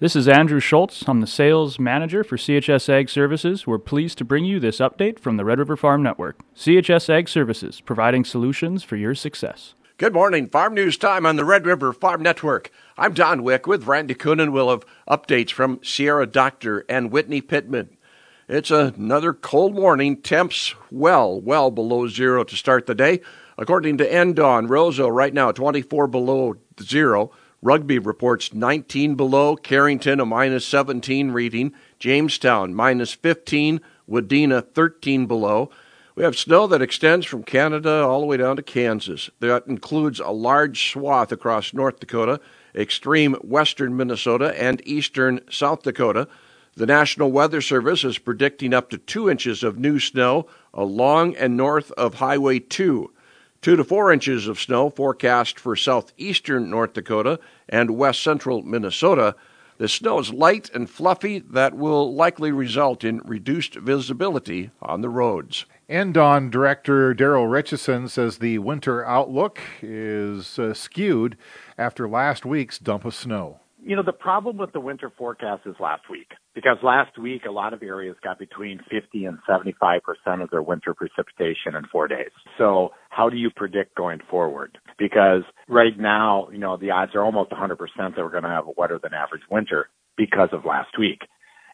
This is Andrew Schultz. I'm the sales manager for CHS Ag Services. We're pleased to bring you this update from the Red River Farm Network. CHS Ag Services, providing solutions for your success. Good morning. Farm News Time on the Red River Farm Network. I'm Don Wick with Randy Koenen. We'll have updates from Sierra Doctor and Whitney Pittman. It's another cold morning. Temps well, well below zero to start the day. According to NDAWN, Roseau right now 24 below zero. Rugby reports 19 below, Carrington a minus 17 reading, Jamestown minus 15, Wadena 13 below. We have snow that extends from Canada all the way down to Kansas. That includes a large swath across North Dakota, extreme western Minnesota, and eastern South Dakota. The National Weather Service is predicting up to two inches of new snow along and north of Highway 2. Two to four inches of snow forecast for southeastern North Dakota and west central Minnesota. The snow is light and fluffy that will likely result in reduced visibility on the roads. NDAWN Director Daryl Ritchison says the winter outlook is uh, skewed after last week's dump of snow. You know, the problem with the winter forecast is last week because last week a lot of areas got between 50 and 75% of their winter precipitation in four days. So how do you predict going forward? Because right now, you know, the odds are almost 100% that we're going to have a wetter than average winter because of last week.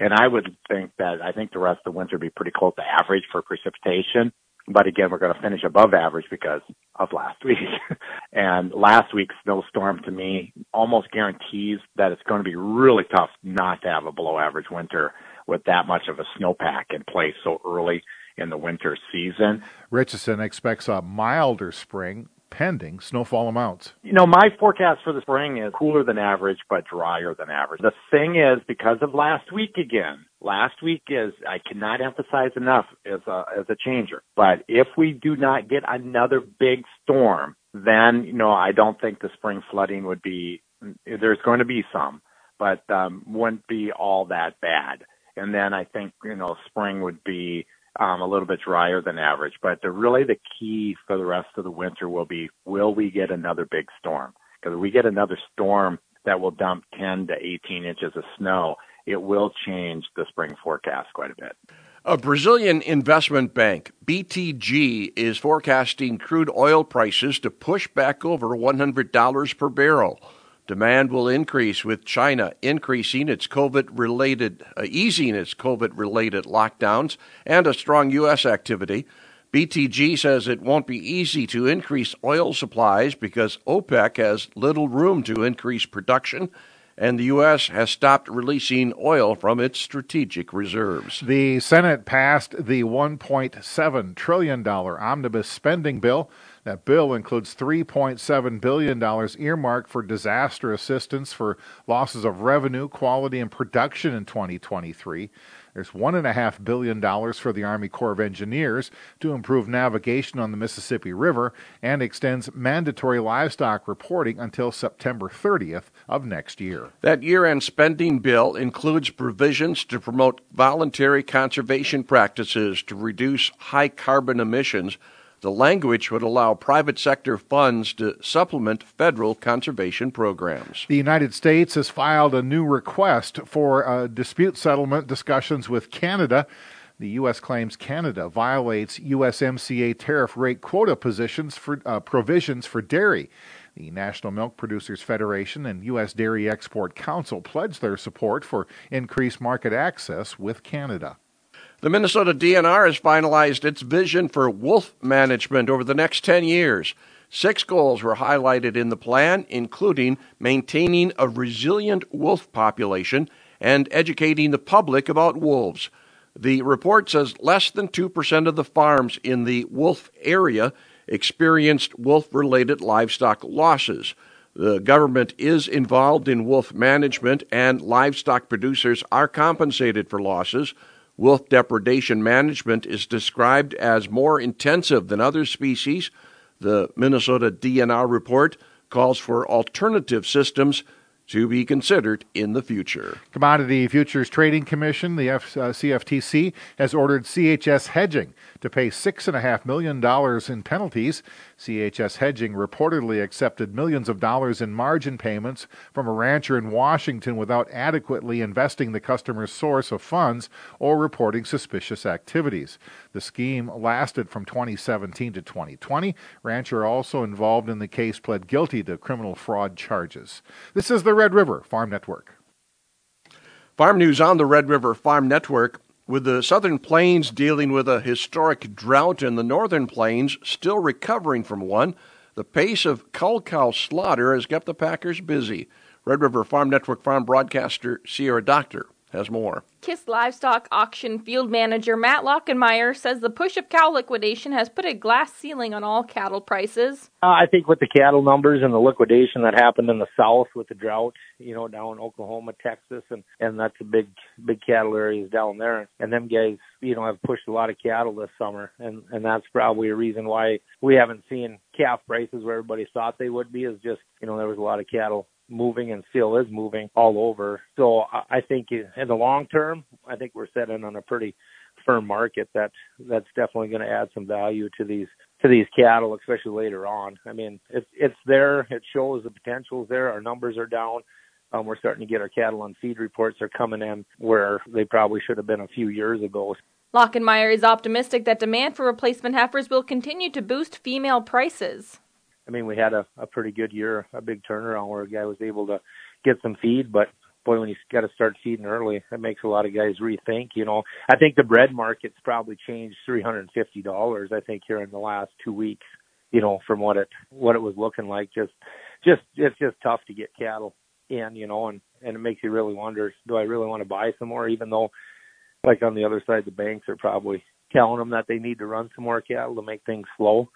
And I would think that I think the rest of the winter would be pretty close to average for precipitation. But again, we're going to finish above average because of last week. and last week's snowstorm to me almost guarantees that it's going to be really tough not to have a below average winter with that much of a snowpack in place so early in the winter season. Ritchison expects a milder spring pending snowfall amounts. You know, my forecast for the spring is cooler than average, but drier than average. The thing is, because of last week again, last week is, I cannot emphasize enough as a, as a changer. But if we do not get another big storm, then, you know, I don't think the spring flooding would be, there's going to be some, but, um, wouldn't be all that bad. And then I think, you know, spring would be, um, a little bit drier than average. But the, really the key for the rest of the winter will be, will we get another big storm? Because if we get another storm that will dump 10 to 18 inches of snow, it will change the spring forecast quite a bit. A Brazilian investment bank, BTG, is forecasting crude oil prices to push back over $100 per barrel. Demand will increase with China increasing its COVID related, uh, easing its COVID related lockdowns and a strong U.S. activity. BTG says it won't be easy to increase oil supplies because OPEC has little room to increase production and the U.S. has stopped releasing oil from its strategic reserves. The Senate passed the $1.7 trillion omnibus spending bill. That bill includes $3.7 billion earmarked for disaster assistance for losses of revenue, quality, and production in 2023. There's $1.5 billion for the Army Corps of Engineers to improve navigation on the Mississippi River and extends mandatory livestock reporting until September 30th of next year. That year end spending bill includes provisions to promote voluntary conservation practices to reduce high carbon emissions the language would allow private sector funds to supplement federal conservation programs. The United States has filed a new request for uh, dispute settlement discussions with Canada. The U.S. claims Canada violates USMCA tariff rate quota positions for, uh, provisions for dairy. The National Milk Producers Federation and U.S. Dairy Export Council pledged their support for increased market access with Canada. The Minnesota DNR has finalized its vision for wolf management over the next 10 years. Six goals were highlighted in the plan, including maintaining a resilient wolf population and educating the public about wolves. The report says less than 2% of the farms in the wolf area experienced wolf related livestock losses. The government is involved in wolf management, and livestock producers are compensated for losses. Wolf depredation management is described as more intensive than other species. The Minnesota DNR report calls for alternative systems to be considered in the future. Commodity Futures Trading Commission, the F, uh, CFTC, has ordered CHS Hedging to pay $6.5 million in penalties. CHS Hedging reportedly accepted millions of dollars in margin payments from a rancher in Washington without adequately investing the customer's source of funds or reporting suspicious activities. The scheme lasted from 2017 to 2020. Rancher, also involved in the case, pled guilty to criminal fraud charges. This is the Red River Farm Network. Farm news on the Red River Farm Network. With the southern plains dealing with a historic drought and the northern plains still recovering from one, the pace of cull cow slaughter has kept the packers busy. Red River Farm Network farm broadcaster Sierra Doctor has more. Kist Livestock Auction Field Manager Matt Lockenmeyer says the push of cow liquidation has put a glass ceiling on all cattle prices. Uh, I think with the cattle numbers and the liquidation that happened in the south with the drought, you know, down in Oklahoma, Texas, and and that's a big big cattle areas down there, and them guys, you know, have pushed a lot of cattle this summer, and and that's probably a reason why we haven't seen calf prices where everybody thought they would be. Is just you know there was a lot of cattle moving and still is moving all over. So I think in the long term, I think we're setting on a pretty firm market that that's definitely going to add some value to these to these cattle, especially later on. I mean, it's it's there. It shows the potential is there. Our numbers are down. Um, we're starting to get our cattle on feed reports are coming in where they probably should have been a few years ago. Lockenmeyer is optimistic that demand for replacement heifers will continue to boost female prices. I mean, we had a, a pretty good year, a big turnaround where a guy was able to get some feed, but boy, when you got to start feeding early, that makes a lot of guys rethink. You know, I think the bred market's probably changed three hundred and fifty dollars. I think here in the last two weeks. You know, from what it what it was looking like, just just it's just tough to get cattle in. You know, and and it makes you really wonder, do I really want to buy some more? Even though, like on the other side, the banks are probably telling them that they need to run some more cattle to make things flow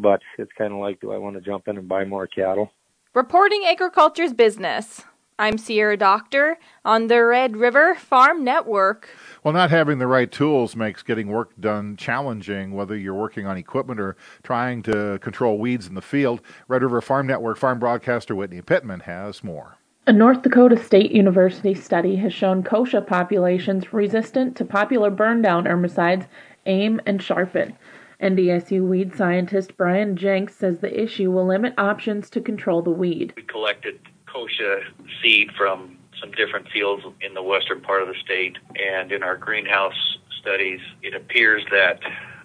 but it's kind of like, do I want to jump in and buy more cattle? Reporting agriculture's business. I'm Sierra Doctor on the Red River Farm Network. Well, not having the right tools makes getting work done challenging, whether you're working on equipment or trying to control weeds in the field. Red River Farm Network farm broadcaster Whitney Pittman has more. A North Dakota State University study has shown kochia populations resistant to popular burn down herbicides AIM and Sharpen. NDSU weed scientist Brian Jenks says the issue will limit options to control the weed. We collected kochia seed from some different fields in the western part of the state, and in our greenhouse studies, it appears that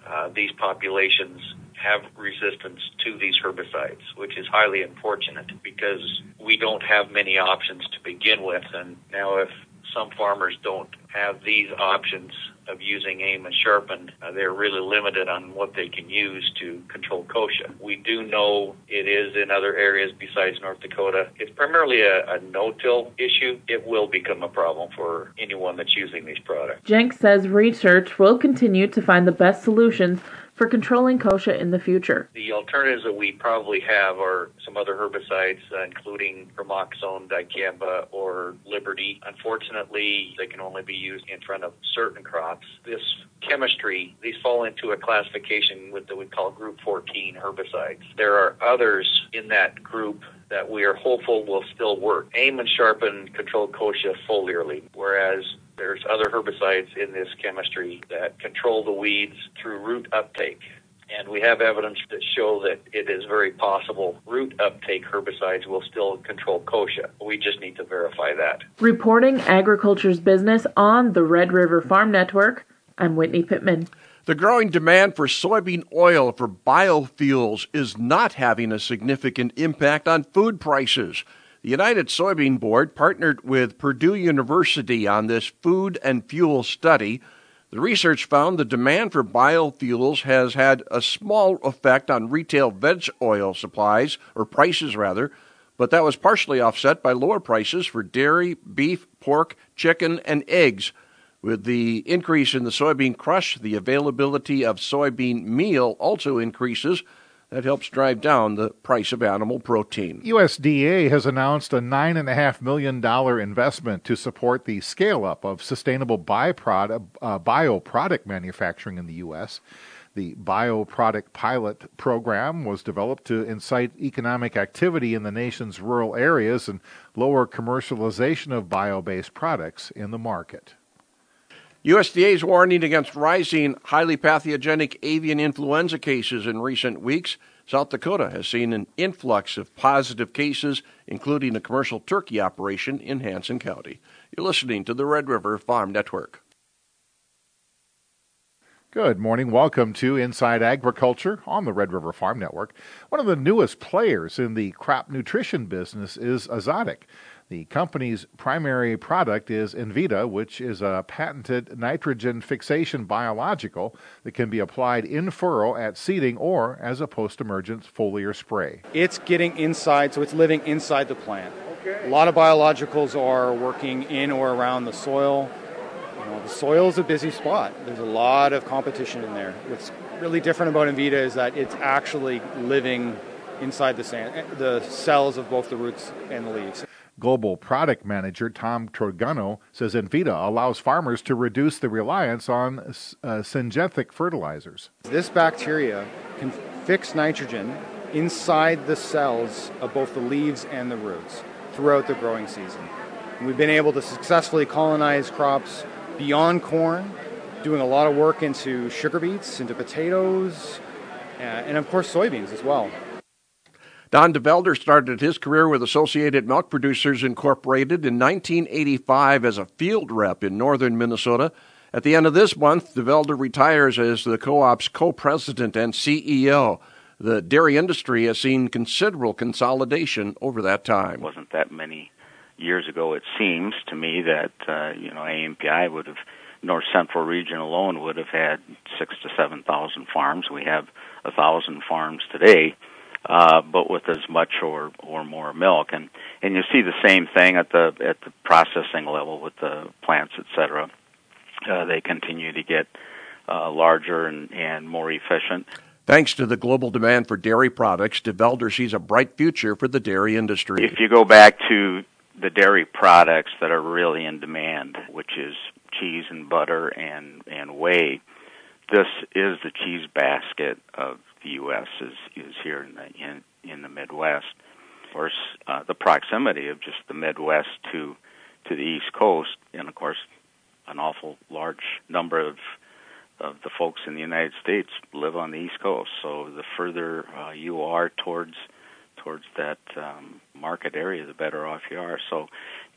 uh, these populations have resistance to these herbicides, which is highly unfortunate because we don't have many options to begin with. And now, if some farmers don't have these options of using AIM and Sharpen, uh, they're really limited on what they can use to control kochia. We do know it is in other areas besides North Dakota. It's primarily a, a no-till issue. It will become a problem for anyone that's using these products. Jenks says research will continue to find the best solutions for controlling kochia in the future. The alternatives that we probably have are some other herbicides, uh, including Gramoxone, dicamba, or Liberty. Unfortunately, they can only be used in front of certain crops. This chemistry, these fall into a classification with what we call group 14 herbicides. There are others in that group that we are hopeful will still work. AIM and Sharpen control kochia foliarly, whereas there's other herbicides in this chemistry that control the weeds through root uptake. And we have evidence that show that it is very possible root uptake herbicides will still control kochia. We just need to verify that. Reporting agriculture's business on the Red River Farm Network, I'm Whitney Pittman. The growing demand for soybean oil for biofuels is not having a significant impact on food prices. The United Soybean Board partnered with Purdue University on this food and fuel study. The research found the demand for biofuels has had a small effect on retail veg oil supplies, or prices rather, but that was partially offset by lower prices for dairy, beef, pork, chicken, and eggs. With the increase in the soybean crush, the availability of soybean meal also increases that helps drive down the price of animal protein. USDA has announced a $9.5 million investment to support the scale up of sustainable byproduct, uh, bioproduct manufacturing in the U.S. The bioproduct pilot program was developed to incite economic activity in the nation's rural areas and lower commercialization of bio based products in the market. USDA's warning against rising highly pathogenic avian influenza cases in recent weeks. South Dakota has seen an influx of positive cases, including a commercial turkey operation in Hanson County. You're listening to the Red River Farm Network. Good morning. Welcome to Inside Agriculture on the Red River Farm Network. One of the newest players in the crop nutrition business is Azotic. The company's primary product is Envita, which is a patented nitrogen fixation biological that can be applied in furrow at seeding or as a post emergent foliar spray. It's getting inside, so it's living inside the plant. Okay. A lot of biologicals are working in or around the soil know, the soil is a busy spot. There's a lot of competition in there. What's really different about Envita is that it's actually living inside the, sand, eh, the cells of both the roots and the leaves. Global Product Manager Tom Trogano says Envita allows farmers to reduce the reliance on uh, synthetic fertilizers. This bacteria can fix nitrogen inside the cells of both the leaves and the roots throughout the growing season. We've been able to successfully colonize crops beyond corn, doing a lot of work into sugar beets, into potatoes, uh, and of course soybeans as well. Don DeVelder started his career with Associated Milk Producers Incorporated in 1985 as a field rep in northern Minnesota. At the end of this month, DeVelder retires as the co op's co president and CEO. The dairy industry has seen considerable consolidation over that time. Wasn't that many years ago, it seems to me that uh, you know AMPI would have North Central region alone would have had six to seven thousand farms. We have a thousand farms today, uh, but with as much or or more milk, and and you see the same thing at the at the processing level with the plants, et cetera. Uh, they continue to get uh, larger and, and more efficient. Thanks to the global demand for dairy products, DeVelder sees a bright future for the dairy industry. If you go back to the dairy products that are really in demand, which is cheese and butter and and whey. This is the cheese basket of the U.S. is is here in the in in the Midwest. Of course, uh, the proximity of just the Midwest to to the East Coast, and of course, an awful large number of of the folks in the United States live on the East Coast. So the further uh, you are towards towards that um, market area, the better off you are. So,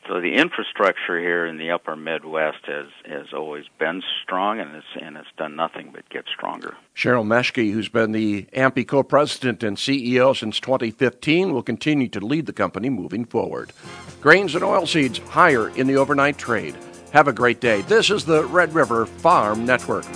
so the infrastructure here in the Upper Midwest has has always been strong, and it's and it's done nothing but get stronger. Sheryl Meschke, who's been the AMPI co-president and CEO since 2015, will continue to lead the company moving forward. Grains and oilseeds higher in the overnight trade. Have a great day. This is the Red River Farm Network.